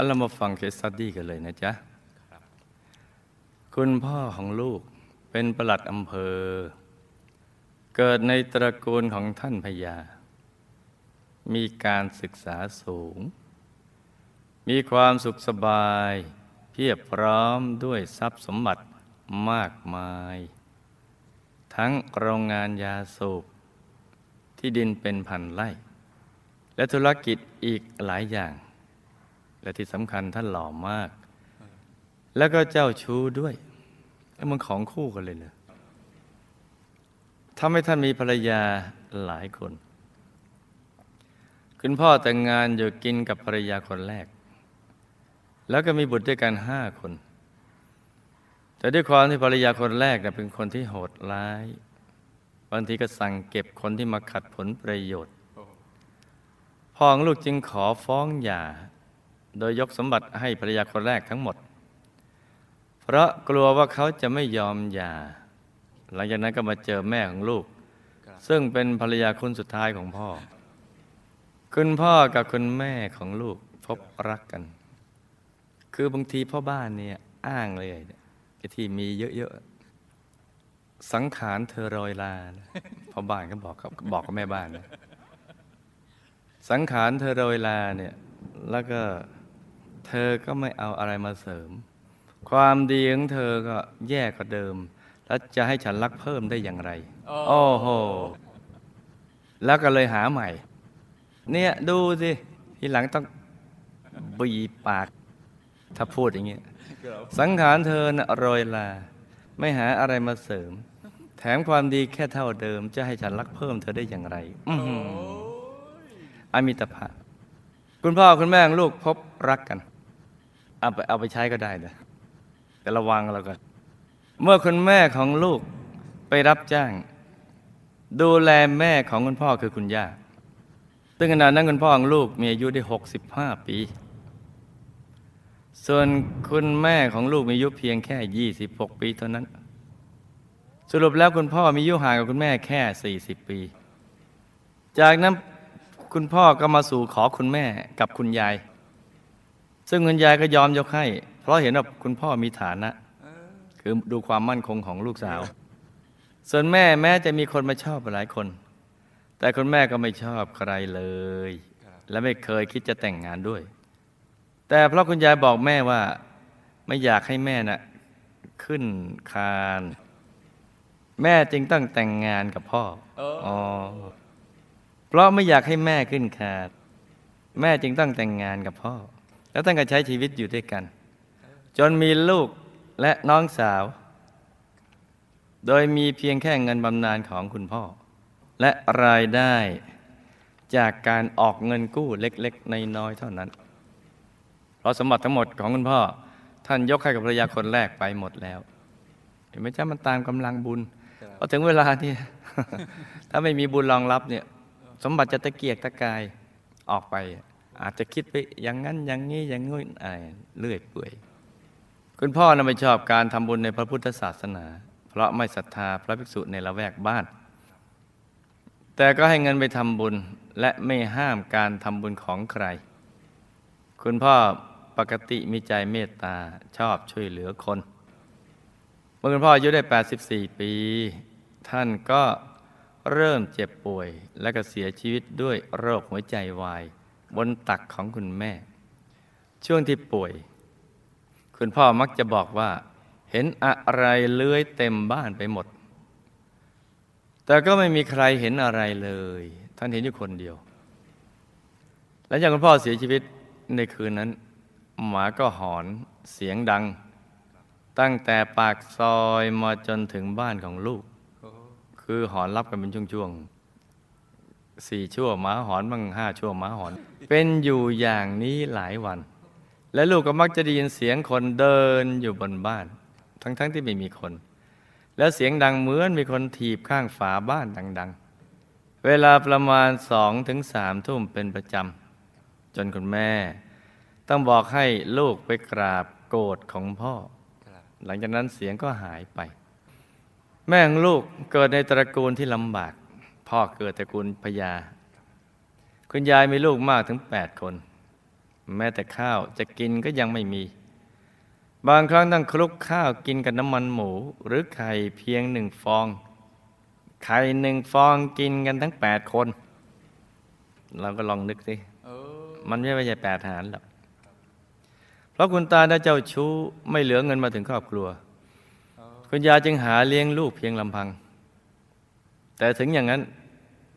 เอาเรามาฟัง case study กันเลยนะจ๊ะคุณพ่อของลูกเป็นประหลัดอำเภอ เกิดในตระกูลของท่านพญา มีการศึกษาสูง มีความสุขสบาย เพียบพร้อมด้วยทรัพย์สมบัติมากมาย ทั้งโรงงานยาสูบที่ดินเป็นพันไร่ และธุรกิจอีกหลายอย่าง และที่สำคัญท่านหล่อมาก แล้วก็เจ้าชู้ด้วยแล้วมันของคู่กันเลยเลยทำให้ท่านมีภรรยาหลายคน คุณพ่อแต่งงานอยู่กินกับภรรยาคนแรก แล้วก็มีบุตรด้วยกันห้าคน แต่ด้วยความที่ภรรยาคนแรกเป็นคนที่โหดร้าย บางทีก็สั่งเก็บคนที่มาขัดผลประโยชน์พ่อของลูกจึงขอฟ้องหย่า โดยยกสมบัติให้ภรรยาคนแรกทั้งหมด เพราะกลัวว่าเขาจะไม่ยอมหย่า หลังจากนั้นก็มาเจอแม่ของลูก ซึ่งเป็นภรรยาคนสุดท้ายของพ่อ คุณพ่อกับคุณแม่ของลูกพบรักกัน คือบางทีพ่อบ้านเนี่ยอ้างเลยไอ้ที่มีเยอะๆ สังขารเธอโรยลานะพ่อบ้านก็บอกกับบอกกับแม่บ้านนะสังขารเธอโรยลาเนี่ย แล้วก็ เธอก็ไม่เอาอะไรมาเสริม ความดีของเธอก็แย่กว่าเดิม แล้วจะให้ฉันรักเพิ่มได้อย่างไร โอ้โห แล้วก็เลยหาใหม่ เนี่ยดูสิ ทีหลังต้องบีบปาก ถ้าพูดอย่างเงี้ย สังขารเธอนะโรยลา ไม่หาอะไรมาเสริม แถมความดีแค่เท่าเดิม จะให้ฉันรักเพิ่มเธอได้อย่างไร อือหืออมิตภะ คุณพ่อคุณแม่ของลูกพบรักกัน เอาไปเอาไปใช้ก็ได้นะแต่ระวังแล้วกันเมื่อคุณแม่ของลูกไปรับจ้าง ดูแลแม่ของคุณพ่อคือคุณย่าซึ่งขณะนั้นคุณพ่อของลูกมีอายุได้ 65 ปี ส่วนคุณแม่ของลูกมีอายุเพียงแค่ 26 ปีเท่านั้น สรุปแล้วคุณพ่อมีอายุห่างกับคุณแม่แค่ 40 ปี จากนั้น คุณพ่อก็มาสู่ขอคุณแม่กับคุณยาย ซึ่งคุณยายก็ยอมยกให้ เพราะเห็นว่าคุณพ่อมีฐานะ คือดูความมั่นคงของลูกสาว ส่วนแม่แม้จะมีคนมาชอบหลายคน แต่คุณแม่ก็ไม่ชอบใครเลย และไม่เคยคิดจะแต่งงานด้วย แต่เพราะคุณยายบอกแม่ว่า ไม่อยากให้แม่น่ะขึ้นคาน แม่จึงต้องแต่งงานกับพ่ออ๋อ เพราะไม่อยากให้แม่ขึ้นคานแม่จึงต้องแต่งงานกับพ่อ แล้วตั้งแต่ใช้ชีวิตอยู่ด้วยกัน จนมีลูกและน้องสาว โดยมีเพียงแค่เงินบำนาญของคุณพ่อ และรายได้จากการออกเงินกู้เล็ก ๆ ในน้อยๆเท่านั้น เพราะสมบัติทั้งหมดของคุณพ่อ ท่านยกให้กับภรรยาคนแรกไปหมดแล้ว เห็นไหมจ๊ะมันตามกำลังบุญพอถึงเวลาที่ถ้าไม่มีบุญรองรับเนี่ย สมบัติจะตะเกียกตะกายออกไป อาจจะคิดไปอย่างนั้นอย่างนี้อย่างงู้นอะไรเลื่อยเปื่อย คุณพ่อนะไม่ชอบการทำบุญในพระพุทธศาสนา เพราะไม่ศรัทธาพระภิกษุในละแวกบ้าน แต่ก็ให้เงินไปทำบุญและไม่ห้ามการทำบุญของใคร คุณพ่อปกติมีใจเมตตาชอบช่วยเหลือคนเมื่อคุณพ่ออายุได้ 84 ปี ท่านก็ เริ่มเจ็บป่วยและก็เสียชีวิตด้วยโรคหัวใจวาย บนตักของคุณแม่ ช่วงที่ป่วย คุณพ่อมักจะบอกว่า เห็นอะไรเลื้อยเต็มบ้านไปหมด แต่ก็ไม่มีใครเห็นอะไรเลย ท่านเห็นอยู่คนเดียวและอย่างคุณพ่อเสียชีวิตในคืนนั้น หมาก็หอนเสียงดัง ตั้งแต่ปากซอยมาจนถึงบ้านของลูก คือหอนรับกันเป็นช่วงๆสี่ชั่วหมาหอนบ้างห้าชั่วหมาหอน เป็นอยู่อย่างนี้หลายวัน และลูกก็มักจะได้ยินเสียงคนเดินอยู่บนบ้าน ทั้งๆทที่ไม่มีคน แล้วเสียงดังเหมือนมีคนถีบข้างฝาบ้านดัง ๆ เวลาประมาณสองถึงสามทุ่มเป็นประจำจนคุณแม่ ต้องบอกให้ลูกไปกราบโกรธของพ่อ หลังจากนั้นเสียงก็หายไป แม่ของลูกเกิดในตระกูลที่ลำบาก พ่อเกิดตระกูลพญา คุณยายมีลูกมากถึงแปดคน แม้แต่ข้าวจะกินก็ยังไม่มี บางครั้งต้องคลุกข้าวกินกับน้ำมันหมู หรือไข่เพียงหนึ่งฟอง ไข่หนึ่งฟองกินกันทั้งแปดคน เราก็ลองนึกสิมันไม่ใช่แปดหารหรอก เพราะคุณตาได้เจ้าชู้ไม่เหลือเงินมาถึงครอบครัว คุณยายจึงหาเลี้ยงลูกเพียงลำพัง แต่ถึงอย่างนั้น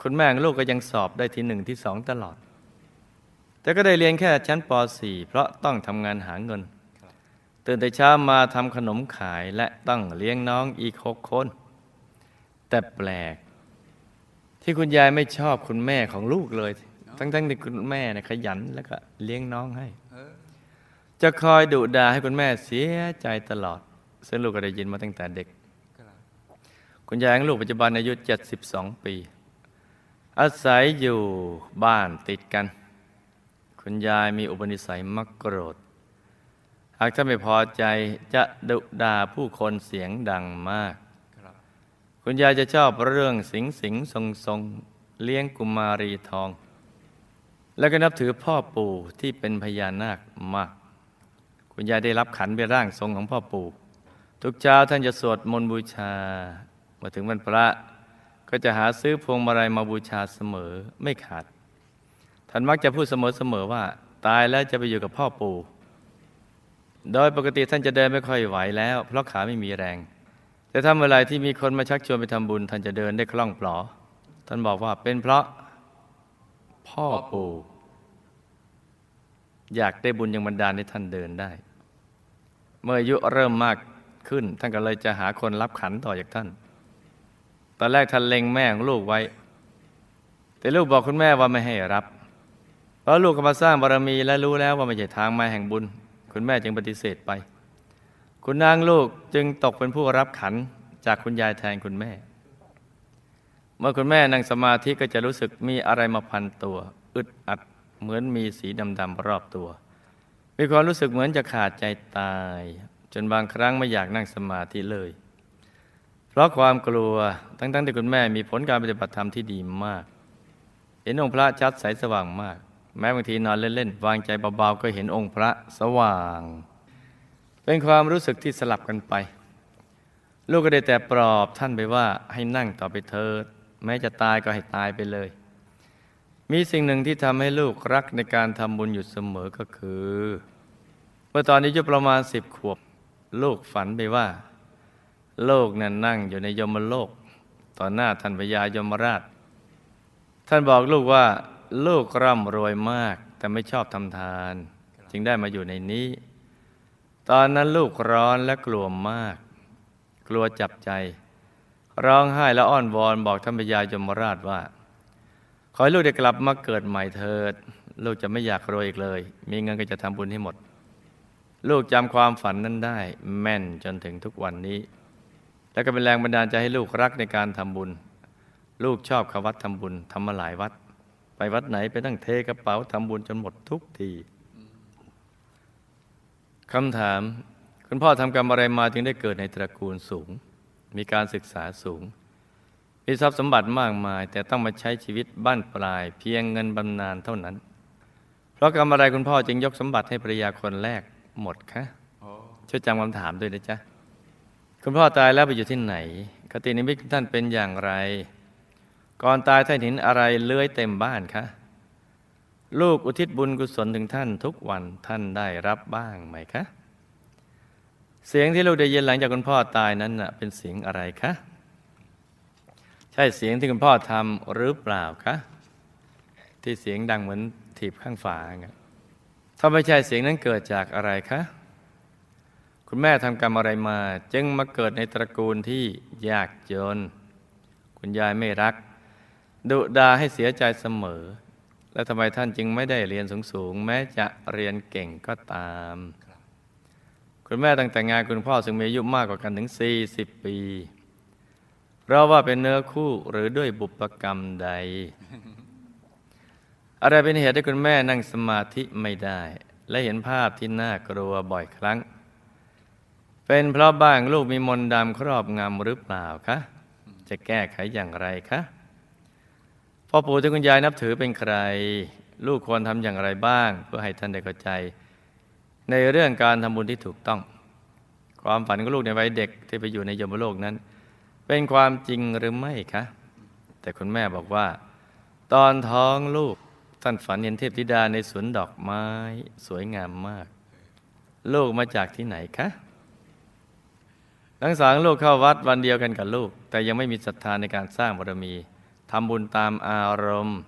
คุณแม่ลูกก็ยังสอบได้ที่หนึ่งที่สองตลอด แต่ก็ได้เรียนแค่ชั้นป .4 เพราะต้องทำงานหาเงิน ตื่นแต่เช้ามาทำขนมขายและต้องเลี้ยงน้องอีกหกคน แต่แปลก ที่คุณยายไม่ชอบคุณแม่ของลูกเลย ทั้งๆที่คุณแม่เนี่ยขยันแล้วก็เลี้ยงน้องให้ จะคอยดุด่าให้คุณแม่เสียใจตลอด ซึ่งลูกก็ได้ยินมาตั้งแต่เด็ก คุณยายของลูกปัจจุบันอายุ 72 ปี อาศัยอยู่บ้านติดกัน คุณยายมีอุปนิสัยมักโกรธ หากถ้าไม่พอใจจะดุด่าผู้คนเสียงดังมาก คุณยายจะชอบเรื่องสิงสิงทรงทรงเลี้ยงกุมารีทอง แล้วก็นับถือพ่อปู่ที่เป็นพญานาคมาก คุณยายได้รับขันเป็นร่างทรงของพ่อปู่ ทุกเช้าท่านจะสวดมนต์บูชา มาถึงวันพระก็จะหาซื้อพวงมาลัยมาบูชาเสมอไม่ขาด ท่านมักจะพูดเสมอๆว่า ตายแล้วจะไปอยู่กับพ่อปู่ โดยปกติท่านจะเดินไม่ค่อยไหวแล้ว เพราะขาไม่มีแรง แต่ถ้าเมื่อไหรที่มีคนมาชักชวนไปทำบุญ ท่านจะเดินได้คล่องปลอ ท่านบอกว่าเป็นเพราะพ่อปู่อยากได้บุญยังบันดาลให้ท่านเดินได้ เมื่ออายุเริ่มมาก ขึ้น ท่านก็เลยจะหาคนรับขันต่อจากท่าน ตอนแรกท่านเล็งแม่ของลูกไว้ แต่ลูกบอกคุณแม่ว่าไม่ให้รับ เพราะลูกก็มาสร้างบารมีและรู้แล้วว่าไม่ใช่ทางมาแห่งบุญ คุณแม่จึงปฏิเสธไป คุณนางลูกจึงตกเป็นผู้รับขันจากคุณยายแทนคุณแม่ เมื่อคุณแม่นั่งสมาธิก็จะรู้สึกมีอะไรมาพันตัว อึดอัดเหมือนมีสีดำๆรอบตัวมีความรู้สึกเหมือนจะขาดใจตาย จนบางครั้งไม่อยากนั่งสมาธิเลย เพราะความกลัวทั้งๆที่คุณแม่มีผลการปฏิบัติธรรมที่ดีมาก เห็นองค์พระชัดใสสว่างมาก แม้บางทีนอนเล่นๆวางใจเบาๆก็เห็นองค์พระสว่าง เป็นความรู้สึกที่สลับกันไป ลูกก็ได้แต่ปลอบท่านไปว่าให้นั่งต่อไปเถิดแม้จะตายก็ให้ตายไปเลย มีสิ่งหนึ่งที่ทำให้ลูกรักในการทำบุญอยู่เสมอก็คือ เมื่อตอนนี้อายุประมาณสิบขวบ ลูกฝันไปว่า โลกนั้นนั่งอยู่ในยมโลก ต่อหน้าท่านพญายมราช ท่านบอกลูกว่า ลูกร่ำรวยมาก แต่ไม่ชอบทำทาน จึงได้มาอยู่ในนี้ ตอนนั้นลูกร้อนและกลัวมาก กลัวจับใจ ร้องไห้และอ้อนวอนบอกท่านพญายมราชว่า ขอให้ลูกได้กลับมาเกิดใหม่เถิด ลูกจะไม่อยากรวยอีกเลย มีเงินก็จะทำบุญให้หมด ลูกจำความฝันนั้นได้ แม่นจนถึงทุกวันนี้ และก็เป็นแรงบันดาลใจให้ลูกรักในการทำบุญ ลูกชอบเขาวัดทำบุญทำมาหลายวัด ไปวัดไหนไปตั้งเทกระเป๋าทำบุญจนหมดทุกทีคำถาม คุณพ่อทำกรรมอะไรมาจึงได้เกิดในตระกูลสูง มีการศึกษาสูง มีทรัพย์สมบัติมากมาย แต่ต้องมาใช้ชีวิตบ้านปลาย เพียงเงินบำนาญเท่านั้น เพราะกรรมอะไรคุณพ่อจึงยกสมบัติให้ภรรยาคนแรก หมดคะโอ้ช่วยจำคำถามด้วยนะจ๊ะ คุณพ่อตายแล้วไปอยู่ที่ไหน คตินิมิตของท่านเป็นอย่างไร ก่อนตายท่านเห็นอะไรเลื้อยเต็มบ้านคะลูกอุทิศบุญกุศลถึงท่านทุกวันท่านได้รับบ้างไหมคะ เสียงที่ลูกได้ยินหลังจากคุณพ่อตายนั้นน่ะเป็นเสียงอะไรคะ ใช่เสียงที่คุณพ่อทำหรือเปล่าคะ ที่เสียงดังเหมือนถีบข้างฝาไง ถ้าไม่ใช่เสียงนั้นเกิดจากอะไรคะ คุณแม่ทำกรรมอะไรมา จึงมาเกิดในตระกูลที่ยากจน คุณยายไม่รัก ดุดาให้เสียใจเสมอ แล้วทำไมท่านจึงไม่ได้เรียนสูงๆ แม้จะเรียนเก่งก็ตาม คุณแม่ตั้งแต่งานคุณพ่อซึ่งมีอายุมากกว่ากันถึง 40 ปีเราว่าเป็นเนื้อคู่หรือด้วยบุพกรรมใด อะไรเป็นเหตุให้คุณแม่นั่งสมาธิไม่ได้ และเห็นภาพที่น่ากลัวบ่อยครั้ง เป็นเพราะบ้างลูกมีมนต์ดำครอบงำหรือเปล่าคะ จะแก้ไขอย่างไรคะพ่อปู่ที่คุณยายนับถือเป็นใคร ลูกควรทำอย่างไรบ้าง เพื่อให้ท่านได้เข้าใจ ในเรื่องการทำบุญที่ถูกต้อง ความฝันของลูกในวัยเด็กที่ไปอยู่ในยมโลกนั้น เป็นความจริงหรือไม่คะ แต่คุณแม่บอกว่า ตอนท้องลูก ท่านฝันเห็นเทพธิดาในสวนดอกไม้ สวยงามมาก ลูกมาจากที่ไหนคะทั้งสองลูกเข้าวัดวันเดียวกันกับลูก แต่ยังไม่มีศรัทธาในการสร้างบารมีทำบุญตามอารมณ์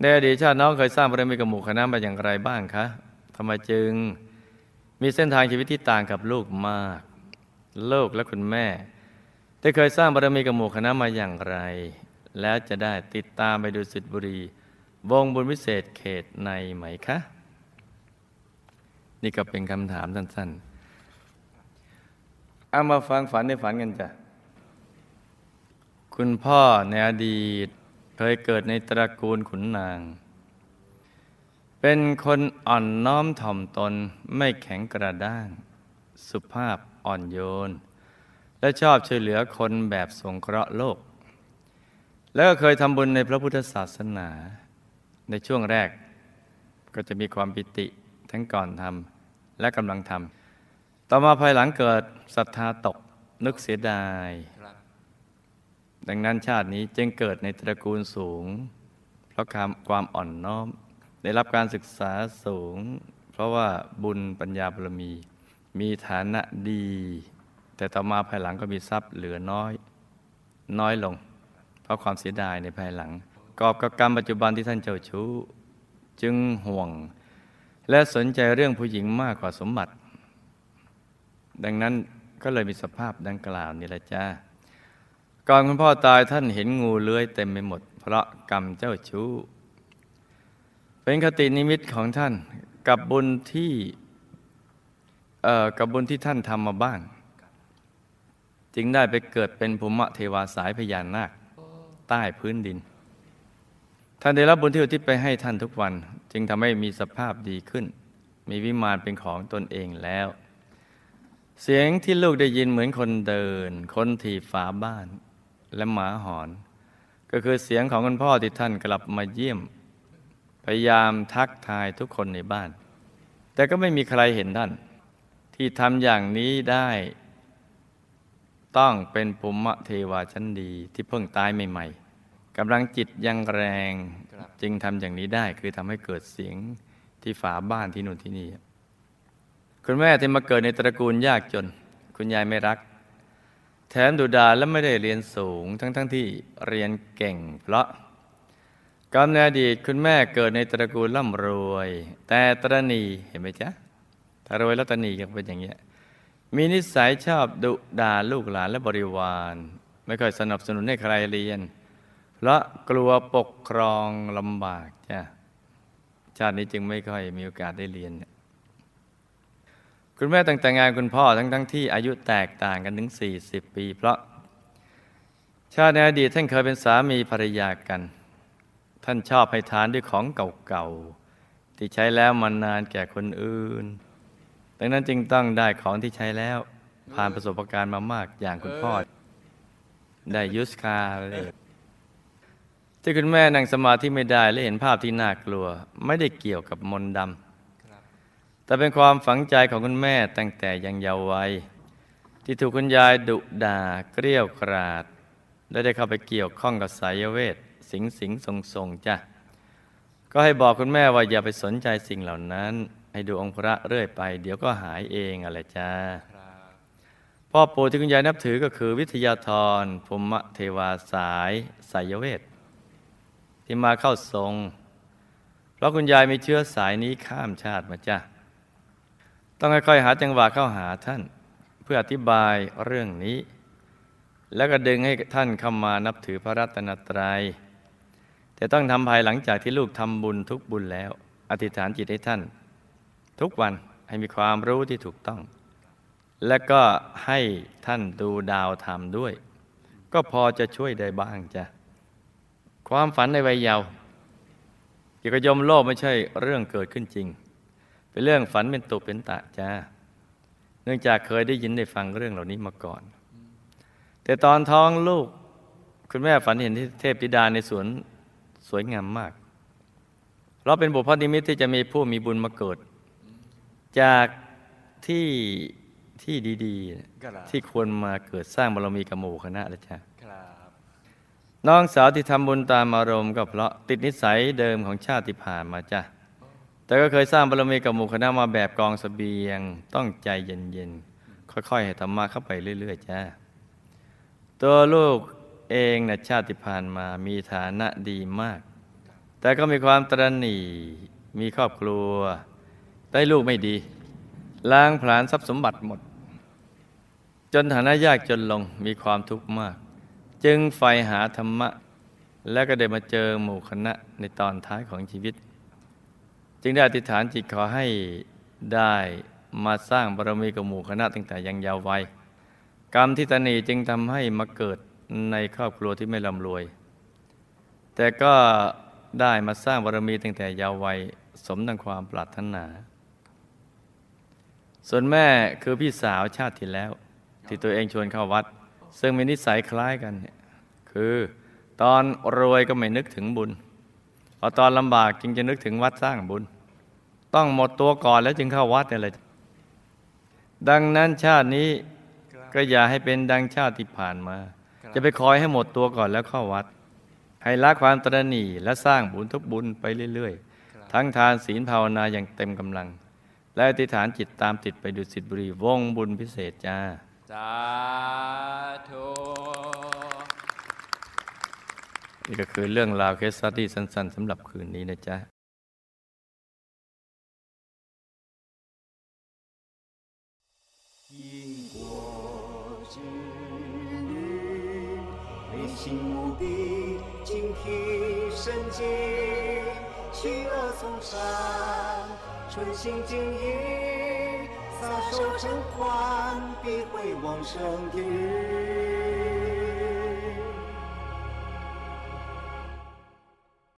ในอดีตชาติน้องเคยสร้างบารมีกับหมู่คณะมาอย่างไรบ้างคะทำไมจึงมีเส้นทางชีวิตที่ต่างกับลูกมาก ลูกและคุณแม่ ได้เคยสร้างบารมีกับหมู่คณะมาอย่างไร แล้วจะได้ติดตามไปดูสิทธิบุรี วงบุญวิเศษเขตในไหมคะ นี่ก็เป็นคำถามสั้นๆเอามาฟังฝันในฝันกันจ้ะ คุณพ่อในอดีตเคยเกิดในตระกูลขุนนาง เป็นคนอ่อนน้อมถ่อมตนไม่แข็งกระด้าง สุภาพอ่อนโยน และชอบช่วยเหลือคนแบบสงเคราะห์โลก แล้วก็เคยทำบุญในพระพุทธศาสนา ในช่วงแรกก็จะมีความปิติทั้งก่อนทำและกำลังทำต่อมาภายหลังเกิดศรัทธาตกนึกเสียดาย ดังนั้นชาตินี้จึงเกิดในตระกูลสูง เพราะความอ่อนน้อม ได้รับการศึกษาสูง เพราะว่าบุญปัญญาบารมี มีฐานะดี แต่ต่อมาภายหลังก็มีทรัพย์เหลือน้อย น้อยลง เพราะความเสียดายในภายหลัง กอบกับกรรมปัจจุบันที่ท่านเจ้าชู้ จึงห่วง และสนใจเรื่องผู้หญิงมากกว่าสมบัติ ดังนั้นก็เลยมีสภาพดังกล่าวนี่แหละจ้าก่อนคุณพ่อตายท่านเห็นงูเลื้อยเต็มไปหมด เพราะกรรมเจ้าชู้ เป็นคตินิมิตของท่านกับบุญที่เอ่อกับบุญที่ท่านทำมาบ้าง จึงได้ไปเกิดเป็นภูมิเทวาสายพญานาค ใต้พื้นดิน ท่านได้รับบุญที่อุทิศไปให้ท่านทุกวัน จึงทำให้มีสภาพดีขึ้น มีวิมานเป็นของตนเองแล้ว เสียงที่ลูกได้ยินเหมือนคนเดิน คนถีบฝาบ้าน และหมาหอน ก็คือเสียงของคุณพ่อที่ท่านกลับมาเยี่ยม พยายามทักทายทุกคนในบ้าน แต่ก็ไม่มีใครเห็นท่าน ที่ทำอย่างนี้ได้ ต้องเป็นภูมิเทวาชั้นดีที่เพิ่งตายใหม่ ๆ กำลังจิตยังแรงจึงทำอย่างนี้ได้ คือทำให้เกิดเสียงที่ฝาบ้านที่นู่นที่นี่ คุณแม่ที่มาเกิดในตระกูลยากจน คุณยายไม่รัก แถมดุดาและไม่ได้เรียนสูง ทั้งๆทที่เรียนเก่ง เพราะกำเนิดอดีตคุณแม่เกิดในตระกูลร่ำรวย แต่ตรณีเห็นไหมจ๊ะถ้ารวยแล้วตรณีก็เป็นอย่างเงี้ยมีนิสัยชอบดุด่าลูกหลานและบริวาร ไม่ค่อยสนับสนุนให้ใครเรียน เพราะกลัวปกครองลำบากจ้ะชาตินี้จึงไม่ค่อยมีโอกาสได้เรียน คุณแม่ตั้งแต่งงานคุณพ่อทั้งทั้งที่อายุแตกต่างกันถึง 40 ปี เพราะ ชาติในอดีตท่านเคยเป็นสามีภรรยากัน ท่านชอบให้ทานด้วยของเก่าๆที่ใช้แล้วมานานแก่คนอื่น ดังนั้นจึงต้องได้ของที่ใช้แล้วผ่านประสบการณ์มามากอย่างคุณพ่อ ได้ยุสคาเลย ที่คุณแม่นั่งสมาธิไม่ได้และเห็นภาพที่น่ากลัว ไม่ได้เกี่ยวกับมนต์ดำแต่เป็นความฝังใจของคุณแม่ตั้งแต่ยังเยาว์วัยที่ถูกคุณยายดุด่าเกลี้ยวกราดและได้เข้าไปเกี่ยวข้องกับสายเวท สิงสิงทรงทรงจ้ะก็ให้บอกคุณแม่ว่าอย่าไปสนใจสิ่งเหล่านั้น ให้ดูองค์พระเรื่อยไป เดี๋ยวก็หายเองอะไรจ้าพ่อปู่ที่คุณยายนับถือก็คือวิทยาธรภูมิเทวาสายสายเวท ที่มาเข้าทรง เพราะคุณยายมีเชื้อสายนี้ข้ามชาติมาจ้ะต้องค่อยๆหาจังหวะเข้าหาท่าน เพื่ออธิบายเรื่องนี้ แล้วก็ดึงให้ท่านเข้ามานับถือพระรัตนตรยัย แต่ต้องทำภายหลังจากที่ลูกทำบุญทุกบุญแล้ว อธิษฐานจิตให้ท่าน ทุกวันให้มีความรู้ที่ถูกต้อง และก็ให้ท่านดูดาวธรรมด้วย ก็พอจะช่วยได้บ้างจ้ะ ความฝันในวัยเยาว์เกี่ยวกับยมโลกไม่ใช่เรื่องเกิดขึ้นจริง เป็นเรื่องฝันเป็นตุเป็นตะจ้า เนื่องจากเคยได้ยินได้ฟังเรื่องเหล่านี้มาก่อน แต่ตอนท้องลูก คุณแม่ฝันเห็นเทพธิดาในสวนสวยงามมาก เราเป็นบุพนิมิตที่จะมีผู้มีบุญมาเกิด จากที่ที่ดี ๆ ที่ควรมาเกิดสร้างบารมีกับหมู่คณะนะจ๊ะครับ น้องสาวที่ทำบุญตามอารมณ์ก็เพราะติดนิสัยเดิมของชาติที่ผ่านมาจ้ะ แต่ก็เคยสร้างบารมีกับหมู่คณะมาแบบกองเสบียง ต้องใจเย็นๆ ค่อยๆให้ธรรมะเข้าไปเรื่อย ๆ จ้า ตัวลูกเองนะชาติผ่านมามีฐานะดีมาก แต่ก็มีความตรหนีมีครอบครัว ได้ลูกไม่ดีล้างผลาญทรัพย์สมบัติหมด จนฐานะยากจนลงมีความทุกข์มาก จึงใฝ่หาธรรมะ แล้วก็ได้มาเจอหมู่คณะในตอนท้ายของชีวิต จึงได้อธิษฐานจิตขอให้ได้มาสร้างบารมีกับหมู่คณะตั้งแต่ยังยาววัย กรรมที่ตนีจึงทำให้มาเกิดในครอบครัวที่ไม่ร่ำรวย แต่ก็ได้มาสร้างบารมีตั้งแต่ยาววัยสมดังความปรารถนา ส่วนแม่คือพี่สาวชาติที่แล้ว ที่ตัวเองชวนเข้าวัด ซึ่งมีนิสัยคล้ายกันเนี่ยคือตอนรวยก็ไม่นึกถึงบุญ พอตอนลำบากจึงจะนึกถึงวัดสร้างบุญ ต้องหมดตัวก่อนแล้วจึงเข้าวัดนี่แหละดังนั้นชาตินี้ก็อย่าให้เป็นดังชาติที่ผ่านมา จะไปคอยให้หมดตัวก่อนแล้วเข้าวัด ให้ละความตระหนี่และสร้างบุญทุกบุญไปเรื่อยๆ ทั้งทานศีลภาวนาอย่างเต็มกำลัง และอธิษฐานจิตตามติดไปดุสิตบุรีวงบุญพิเศษจ้า สาธุ นี่ก็คือเรื่องราวเคสสตี้สั้นๆสำหรับคืนนี้นะจ๊ะ 因果之律，内心无比，警惕神经，去恶从善，存心经营， 撒手成欢，必会往生天日。